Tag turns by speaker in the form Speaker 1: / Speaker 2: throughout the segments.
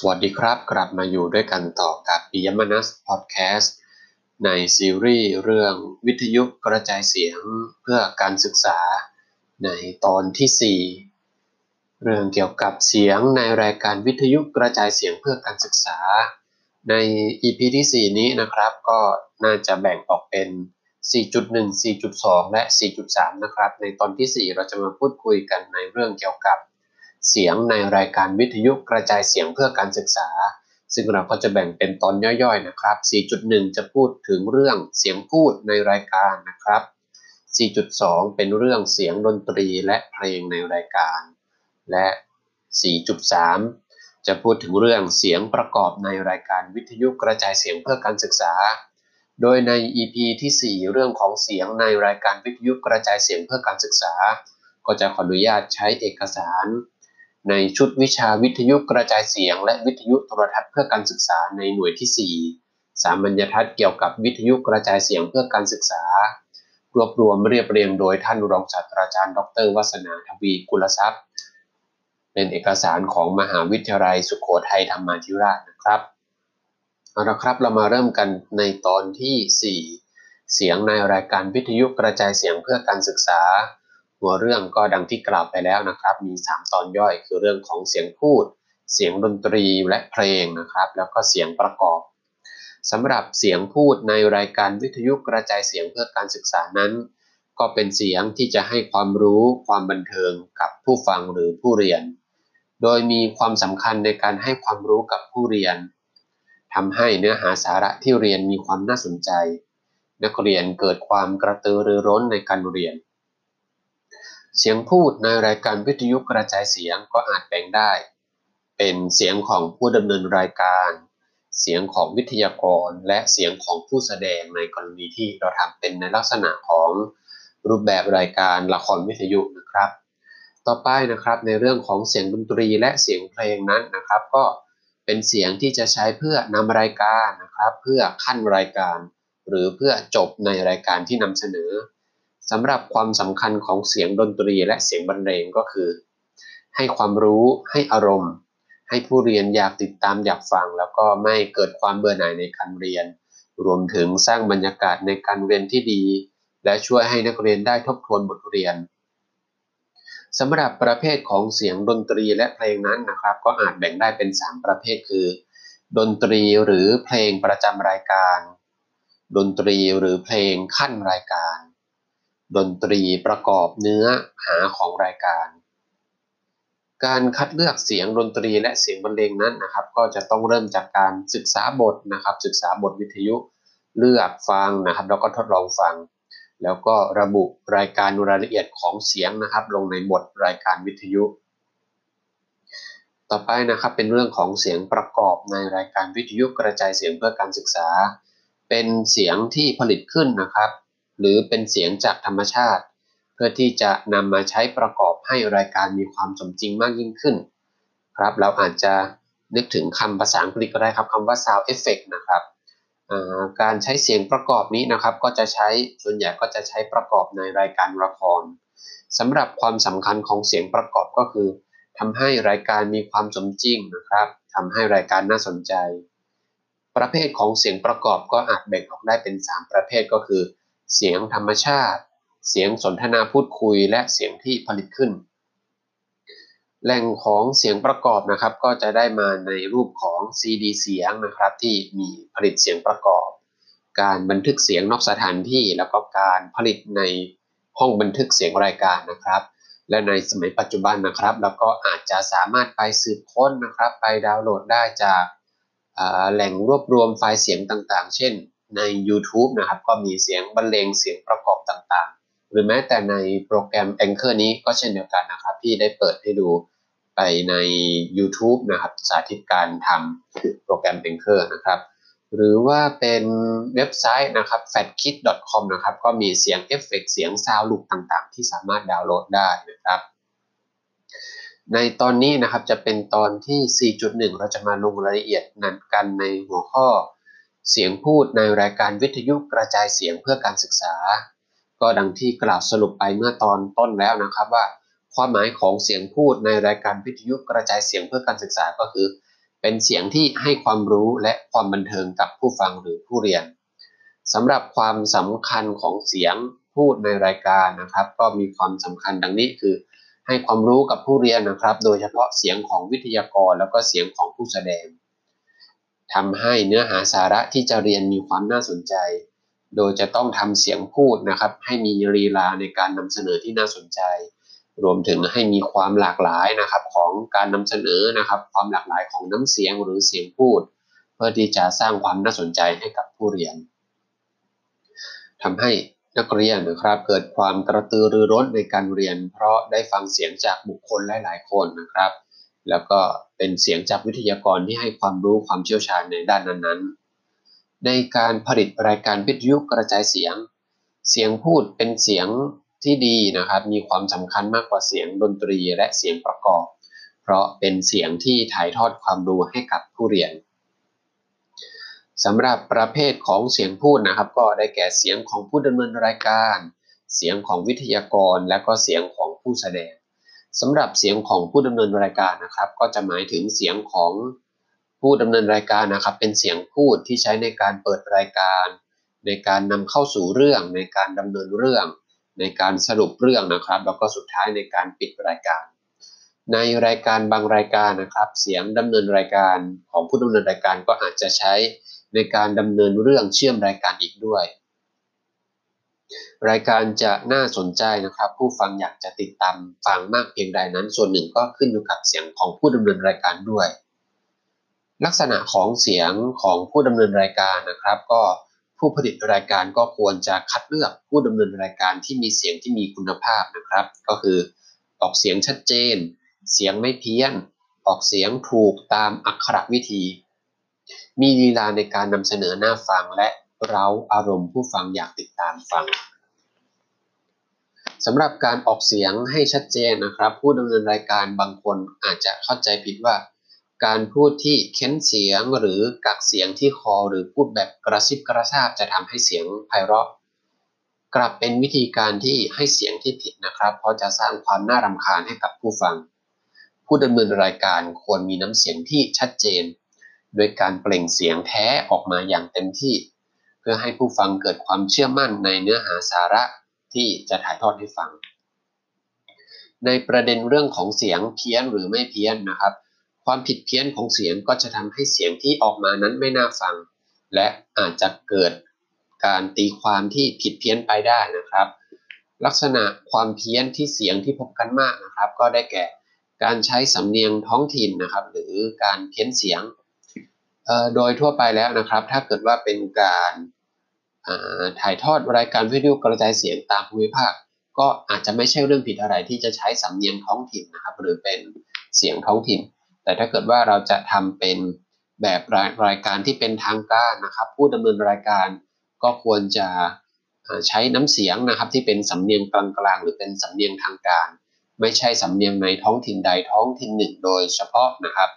Speaker 1: สวัสดีครับ กลับมาอยู่ด้วยกันต่อกับปิยมนัสพอดแคสต์ในซีรีส์เรื่องวิทยุกระจายเสียงเพื่อการศึกษาในตอนที่ 4 เรื่องเกี่ยวกับเสียงในรายการวิทยุกระจายเสียงเพื่อการศึกษา ใน EP ที่ 4 นี้นะครับ ก็น่าจะแบ่งออกเป็น 4.1 4.2 และ 4.3 นะครับ ในตอนที่ 4 เราจะมาพูดคุยกันในเรื่องเกี่ยวกับ เสียงในรายการวิทยุกระจายเสียงเพื่อการศึกษา ซึ่งเราก็จะแบ่งเป็นตอนย่อยๆนะครับ 4.1 จะพูดถึงเรื่องเสียงพูดในรายการนะครับ 4.2 เป็นเรื่องเสียงดนตรีและเพลงในรายการ และ 4.3 จะพูดถึงเรื่องเสียงประกอบในรายการวิทยุกระจายเสียงเพื่อการศึกษา โดยใน EP ที่ 4 เรื่องของเสียงในรายการวิทยุกระจายเสียงเพื่อการศึกษา ก็จะขออนุญาตใช้เอกสาร ในชุดวิชาวิทยุกระจายเสียง และวิทยุโทรทัศน์เพื่อการศึกษาในหน่วยที่ 4 สามัญญทัศน์เกี่ยวกับวิทยุกระจายเสียงเพื่อการศึกษา รวบรวมเรียบเรียงโดยท่านรองศาสตราจารย์ ดรวัฒนาทวีกุลทรัพย์ เป็นเอกสารของมหาวิทยาลัยสุโขทัยธรรมาธิราชนะครับเอาละครับเรามาเริ่มกันในตอนที่ 4 เสียงในรายการวิทยุกระจายเสียงเพื่อการศึกษา หัวเรื่องก็ดังที่กล่าวไปแล้วนะครับ มี 3 ตอนย่อยคือเรื่องของเสียงพูด เสียงดนตรีและเพลงนะครับ แล้วก็เสียงประกอบสำหรับเสียงพูดในรายการวิทยุกระจายเสียงเพื่อการศึกษานั้น ก็เป็นเสียงที่จะให้ความรู้ความบันเทิงกับผู้ฟังหรือผู้เรียน โดยมีความสำคัญในการให้ความรู้กับผู้เรียนทำให้เนื้อหาสาระที่เรียนมีความน่าสนใจ นักเรียนเกิดความกระตือรือร้นในการเรียน เสียงพูดในรายการวิทยุกระจายเสียงก็อาจแบ่งได้ เป็นเสียงของผู้ดำเนินรายการ เสียงของวิทยากรและเสียงของผู้แสดงในกรณีที่เราทำเป็นในลักษณะของรูปแบบรายการละครวิทยุนะครับ ต่อไปนะครับในเรื่องของเสียงดนตรีและเสียงเพลงนั้นนะครับ ก็เป็นเสียงที่จะใช้เพื่อนำรายการนะครับ เพื่อขั้นรายการ หรือเพื่อจบในรายการที่นำเสนอ สำหรับความสำคัญของเสียงดนตรีและเสียงบรรเลงก็คือ ให้ความรู้ให้อารมณ์ ให้ผู้เรียนอยากติดตามอยากฟัง แล้วก็ไม่เกิดความเบื่อหน่ายในการเรียน รวมถึงสร้างบรรยากาศในการเรียนที่ดี และช่วยให้นักเรียนได้ทบทวนบทเรียนสำหรับประเภทของเสียงดนตรีและเพลงนั้นนะครับ ก็อาจแบ่งได้เป็น 3 ประเภทคือ ดนตรีหรือเพลงประจำรายการ ดนตรีหรือเพลงขั้นรายการ ดนตรีประกอบเนื้อหาของรายการ การคัดเลือกเสียงดนตรีและเสียงบรรเลงนั้นนะครับ ก็จะต้องเริ่มจากการศึกษาบทนะครับ ศึกษาบทวิทยุเลือกฟังนะครับ แล้วก็ทดลองฟัง แล้วก็ระบุรายการรายละเอียดของเสียงนะครับ ลงในบทรายการวิทยุ ต่อไปนะครับเป็นเรื่องของเสียงประกอบในรายการวิทยุกระจายเสียงเพื่อการศึกษา เป็นเสียงที่ผลิตขึ้นนะครับ หรือเป็นเสียงจากธรรมชาติ เพื่อที่จะนำมาใช้ประกอบให้รายการมีความสมจริงมากยิ่งขึ้น ครับเราอาจจะนึกถึงคำภาษาอังกฤษก็ได้ครับคำว่า sound effect นะครับการใช้เสียงประกอบนี้นะครับ ก็จะใช้ส่วนใหญ่ก็จะใช้ประกอบในรายการละครสำหรับความสำคัญของเสียงประกอบก็คือทำให้รายการมีความสมจริงนะครับทำให้รายการน่าสนใจ ประเภทของเสียงประกอบก็อาจแบ่งออกได้เป็น 3 ประเภทก็คือ เสียงธรรมชาติ เสียงสนทนาพูดคุยและเสียงที่ผลิตขึ้น แหล่งของเสียงประกอบนะครับ ก็จะได้มาในรูปของ CD เสียงนะครับ ที่มีผลิตเสียงประกอบ การบันทึกเสียงนอกสถานที่แล้วก็การผลิตในห้องบันทึกเสียงรายการนะครับ และในสมัยปัจจุบันนะครับแล้วก็อาจจะสามารถไปสืบค้นนะครับ ไปดาวน์โหลดได้จากแหล่งรวบรวมไฟล์เสียงต่างๆ เช่น ใน YouTube นะครับก็มีเสียงบรรเลงเสียงประกอบต่างๆ หรือแม้แต่ในโปรแกรม Anchor นี้ก็เช่นเดียวกันนะครับ ที่ได้เปิดให้ดูไปใน YouTube นะครับ สาธิตการทำโปรแกรม Anchor นะครับหรือว่าเป็นเว็บไซต์นะครับ fatkit.com นะครับก็มีเสียงเอฟเฟกเสียงซาวลูกต่างๆ ที่สามารถดาวน์โหลดได้นะครับ ในตอนนี้นะครับจะเป็นตอนที่ 4.1 เราจะมาลงรายละเอียดนั้นกันในหัวข้อ เสียงพูดในรายการวิทยุกระจายเสียงเพื่อการศึกษา ก็ดังที่กล่าวสรุปไปเมื่อตอนต้นแล้วนะครับว่า ความหมายของเสียงพูดในรายการวิทยุกระจายเสียงเพื่อการศึกษาก็คือ เป็นเสียงที่ให้ความรู้และความบันเทิงกับผู้ฟังหรือผู้เรียนสำหรับความสำคัญของเสียงพูดในรายการนะครับ ก็มีความสำคัญดังนี้คือ ให้ความรู้กับผู้เรียนนะครับ โดยเฉพาะเสียงของวิทยากรแล้วก็เสียงของผู้แสดง ทำให้เนื้อหาสาระที่จะเรียนมีความน่าสนใจ โดยจะต้องทำเสียงพูดนะครับ ให้มีลีลาในการนำเสนอที่น่าสนใจ รวมถึงให้มีความหลากหลายนะครับของการนำเสนอนะครับ ความหลากหลายของน้ำเสียงหรือเสียงพูด เพื่อที่จะสร้างความน่าสนใจให้กับผู้เรียนทำให้นักเรียนนะครับเกิดความกระตือรือร้นในการเรียน เพราะได้ฟังเสียงจากบุคคลหลาย ๆ คนนะครับ แล้วก็เป็นเสียงจากวิทยากรที่ให้ความรู้ความเชี่ยวชาญในด้านนั้นๆ ในการผลิตรายการวิทยุกระจายเสียง เสียงพูดเป็นเสียงที่ดีนะครับ มีความสำคัญมากกว่าเสียงดนตรีและเสียงประกอบ เพราะเป็นเสียงที่ถ่ายทอดความรู้ให้กับผู้เรียนสำหรับประเภทของเสียงพูดนะครับ ก็ได้แก่เสียงของผู้ดำเนินรายการ เสียงของวิทยากรและก็เสียงของผู้แสดง สำหรับเสียงของผู้ดำเนินรายการนะครับ ก็จะหมายถึงเสียงของผู้ดำเนินรายการนะครับ เป็นเสียงพูดที่ใช้ในการเปิดรายการ ในการนำเข้าสู่เรื่อง ในการดำเนินเรื่อง ในการสรุปเรื่องนะครับ แล้วก็สุดท้ายในการปิดรายการ ในรายการบางรายการนะครับ เสียงดำเนินรายการของผู้ดำเนินรายการก็อาจจะใช้ในการดำเนินเรื่องเชื่อมรายการอีกด้วย รายการจะน่าสนใจนะครับ ผู้ฟังอยากจะติดตามฟังมากเพียงใดนั้น ส่วนหนึ่งก็ขึ้นอยู่กับเสียงของผู้ดำเนินรายการด้วย ลักษณะของเสียงของผู้ดำเนินรายการนะครับ ก็ผู้ผลิตรายการก็ควรจะคัดเลือกผู้ดำเนินรายการที่มีเสียงที่มีคุณภาพนะครับ ก็คือออกเสียงชัดเจน เสียงไม่เพี้ยน ออกเสียงถูกตามอักขรวิธี มีลีลาในการนำเสนอหน้าฟังและ เร้าอารมณ์ผู้ฟังอยากติดตามฟังสำหรับการออกเสียงให้ชัดเจนนะครับ ผู้ดำเนินรายการบางคนอาจจะเข้าใจผิดว่า การพูดที่เค้นเสียงหรือกักเสียงที่คอหรือพูดแบบกระซิบกระซาบจะทำให้เสียงไพเราะ กลับเป็นวิธีการที่ให้เสียงที่ผิดนะครับ เพราะจะสร้างความน่ารำคาญให้กับผู้ฟัง ผู้ดำเนินรายการควรมีน้ำเสียงที่ชัดเจน โดยการเปล่งเสียงแท้ออกมาอย่างเต็มที่ พื่อให้ผู้ฟังเกิดความเชื่อมั่นในเนื้อหาสาระที่จะถ่ายทอดให้ฟัง ในประเด็นเรื่องของเสียงเพี้ยนหรือไม่เพี้ยนนะครับ ความผิดเพี้ยนของเสียงก็จะทำให้เสียงที่ออกมานั้นไม่น่าฟัง และอาจจะเกิดการตีความที่ผิดเพี้ยนไปได้นะครับ ลักษณะความเพี้ยนที่เสียงที่พบกันมากนะครับ ก็ได้แก่การใช้สำเนียงท้องถิ่นนะครับ หรือการเพี้ยนเสียงโดยทั่วไปแล้วนะครับ ถ้าเกิดว่าเป็นการ ถ่ายทอดรายการวิทยุกระจายเสียงตามภูมิภาค ก็อาจจะไม่ใช่เรื่องผิดอะไรที่จะใช้สำเนียงท้องถิ่นนะครับหรือเป็นเสียงท้องถิ่น แต่ถ้าเกิดว่าเราจะทำเป็นแบบรายรายการที่เป็นทางการนะครับ ผู้ดำเนินรายการก็ควรจะใช้น้ำเสียงนะครับที่เป็นสำเนียงกลางๆหรือเป็นสำเนียงทางการ ไม่ใช่สำเนียงในท้องถิ่นใดท้องถิ่นหนึ่ง โดยเฉพาะนะครับ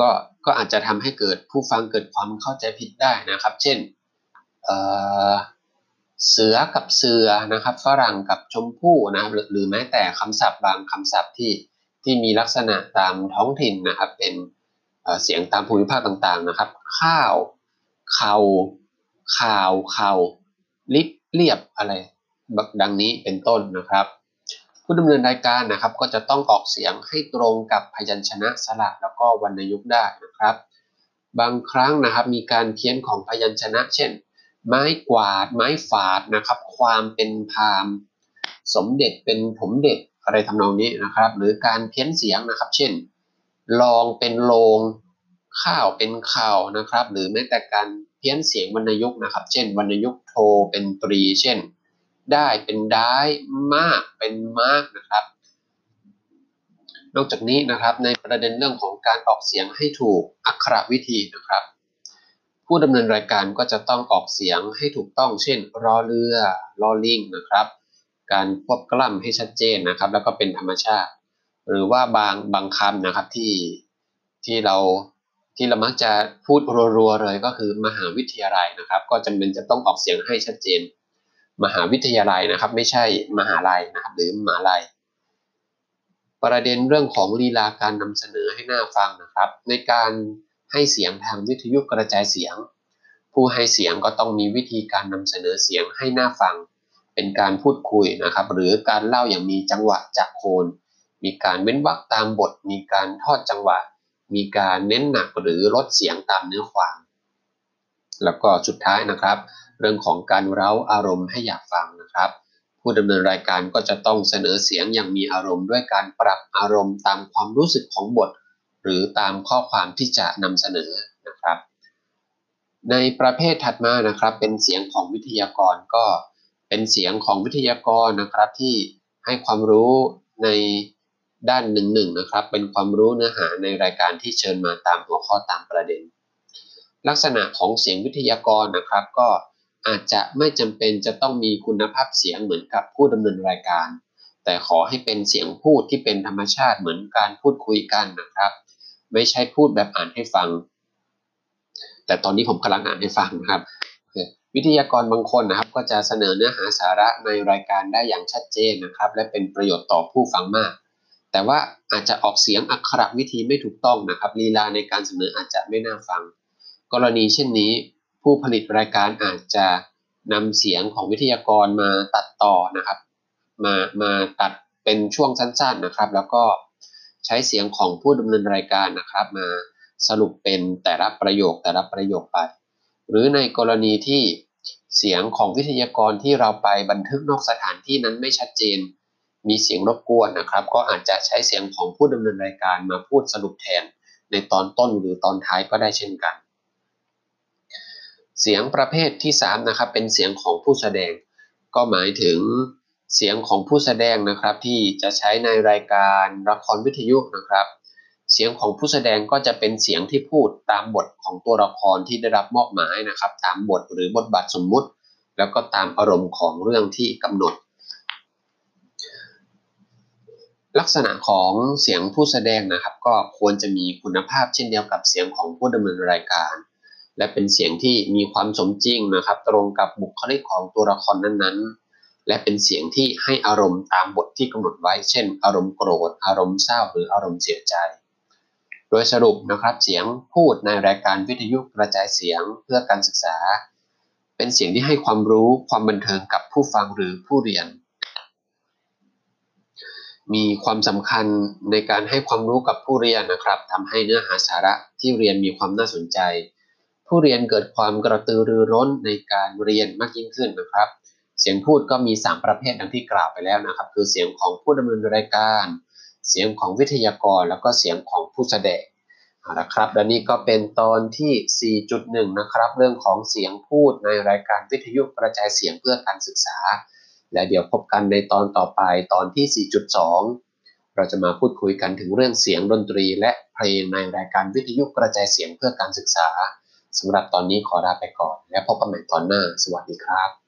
Speaker 1: ก็ก็อาจจะทำให้เกิดผู้ฟังเกิดความเข้าใจผิดได้นะครับ เช่น เสือกับเสือนะครับ ฝรั่งกับชมพู่นะหรือหรือแม้แต่คำศัพท์บางคำศัพท์ที่ที่มีลักษณะตามท้องถิ่นนะครับ เป็นเสียงตามภูมิภาคต่างๆนะครับ ข้าวเข่าข่าวเข่าลิบเรียบอะไรดังนี้เป็นต้นนะครับ ผู้ดำเนินรายการนะครับก็จะต้องออกเสียงให้ตรงกับพยัญชนะสระแล้วก็วรรณยุกต์ได้นะครับ บางครั้งนะครับมีการเพี้ยนของพยัญชนะ เช่น ไม้กวาด ไม้ฝาดนะครับ ความเป็นพามสมเด็จเป็นผมเด็ดอะไรทำนองนี้นะครับ หรือการเพี้ยนเสียงนะครับ เช่น ลองเป็นโลงข้าวเป็นข่าวนะครับ หรือแม้แต่การเพี้ยนเสียงวรรณยุกต์นะครับ เช่น วรรณยุกต์โทเป็นตรี เช่น ได้เป็นได้มากเป็นมากนะครับ นอกจากนี้นะครับในประเด็นเรื่องของการออกเสียงให้ถูกอักขรวิธีนะครับ ผู้ดำเนินรายการก็จะต้องออกเสียงให้ถูกต้องเช่นรอเรือรอลิงนะครับ การควบกล้ำให้ชัดเจนนะครับ แล้วก็เป็นธรรมชาติ หรือว่าบางบางคำนะครับที่ที่เราที่เรามักจะพูดรัวๆเลยก็คือมหาวิทยาลัยนะครับ ก็จำเป็นจะต้องออกเสียงให้ชัดเจน มหาวิทยาลัยนะครับ ไม่ใช่มหาลัยนะครับ หรือมหาลัย ประเด็นเรื่องของลีลาการนำเสนอให้หน่าฟังนะครับ ในการ ให้เสียงทางวิทยุกระจายเสียง ผู้ให้เสียงก็ต้องมีวิธีการนำเสนอเสียงให้หน่าฟัง เป็นการพูดคุยนะครับ หรือการเล่าอย่างมีจังหวะจากโคน มีการเว้นวรรคตามบท มีการทอดจังหวะ มีการเน้นหนักหรือลดเสียงตามเนื้อความ แล้วก็สุดท้ายนะครับ เรื่องของการเร้าอารมณ์ให้อยากฟังนะครับผู้ดำเนินรายการก็จะต้องเสนอเสียงอย่างมีอารมณ์ด้วยการปรับอารมณ์ตามความรู้สึกของบท หรือตามข้อความที่จะนำเสนอนะครับ ในประเภทถัดมานะครับเป็นเสียงของวิทยากรก็เป็นเสียงของวิทยากรนะครับที่ให้ความรู้ในด้านหนึ่งหนึ่งนะครับ เป็นความรู้เนื้อหาในรายการที่เชิญมาตามหัวข้อตามประเด็น ลักษณะของเสียงวิทยากรนะครับ ก็อาจจะไม่จำเป็นจะต้องมีคุณภาพเสียงเหมือนกับผู้ดำเนินรายการ แต่ขอให้เป็นเสียงพูดที่เป็นธรรมชาติเหมือนการพูดคุยกันนะครับ ไม่ใช่พูดแบบอ่านให้ฟัง แต่ตอนนี้ผมกำลังอ่านให้ฟังนะครับวิทยากรบางคนนะครับ ก็จะเสนอเนื้อหาสาระในรายการได้อย่างชัดเจนนะครับ และเป็นประโยชน์ต่อผู้ฟังมาก แต่ว่าอาจจะออกเสียงอักขระวิธีไม่ถูกต้องนะครับลีลาในการเสนออาจจะไม่น่าฟัง กรณีเช่นนี้ ผู้ผลิตรายการอาจจะนำเสียงของวิทยากรมาตัดต่อนะครับ มามาตัดเป็นช่วงสั้นๆนะครับ แล้วก็ ใช้เสียงของผู้ดำเนินรายการนะครับ มาสรุปเป็นแต่ละประโยคแต่ละประโยคไป หรือในกรณีที่เสียงของวิทยากรที่เราไปบันทึกนอกสถานที่นั้นไม่ชัดเจน มีเสียงรบกวนนะครับ ก็อาจจะใช้เสียงของผู้ดำเนินรายการมาพูดสรุปแทน ในตอนต้นหรือตอนท้ายก็ได้เช่นกัน เสียงประเภทที่3นะครับเป็นเสียงของผู้แสดง ก็หมายถึง เสียงของผู้แสดงนะครับที่จะใช้ในรายการละครวิทยุนะครับ เสียงของผู้แสดงก็จะเป็นเสียงที่พูดตามบทของตัวละครที่ได้รับมอบหมายนะครับ ตามบทหรือบทบาทสมมุติ แล้วก็ตามอารมณ์ของเรื่องที่กำหนด ลักษณะของเสียงผู้แสดงนะครับ ก็ควรจะมีคุณภาพเช่นเดียวกับเสียงของผู้ดำเนินรายการ และเป็นเสียงที่มีความสมจริงนะครับ ตรงกับบุคลิกของตัวละครนั้นๆ และเป็นเสียงที่ให้อารมณ์ตามบทที่กำหนดไว้ เช่น อารมณ์โกรธ อารมณ์เศร้า หรืออารมณ์เสียใจ โดยสรุปนะครับเสียงพูดในรายการวิทยุกระจายเสียงเพื่อการศึกษา เป็นเสียงที่ให้ความรู้ความบันเทิงกับผู้ฟังหรือผู้เรียน มีความสำคัญในการให้ความรู้กับผู้เรียนนะครับทำให้เนื้อหาสาระที่เรียนมีความน่าสนใจ ผู้เรียนเกิดความกระตือรือร้นในการเรียนมากยิ่งขึ้นนะครับ เสียงพูดก็มี 3 ประเภทดังที่กล่าวไปแล้วนะครับ คือเสียงของผู้ดำเนินรายการ เสียงของวิทยากร แล้วก็เสียงของผู้แสดงเอาละครับและนี่ก็เป็นตอนที่ 4.1 นะครับ เรื่องของเสียงพูดในรายการวิทยุกระจายเสียงเพื่อการศึกษา และเดี๋ยวพบกันในตอนต่อไปตอนที่ 4.2 เราจะมาพูดคุยกันถึงเรื่องเสียงดนตรี และเพลงในรายการวิทยุกระจายเสียงเพื่อการศึกษาสำหรับตอนนี้ขอลาไปก่อน และพบกันใหม่ตอนหน้า สวัสดีครับ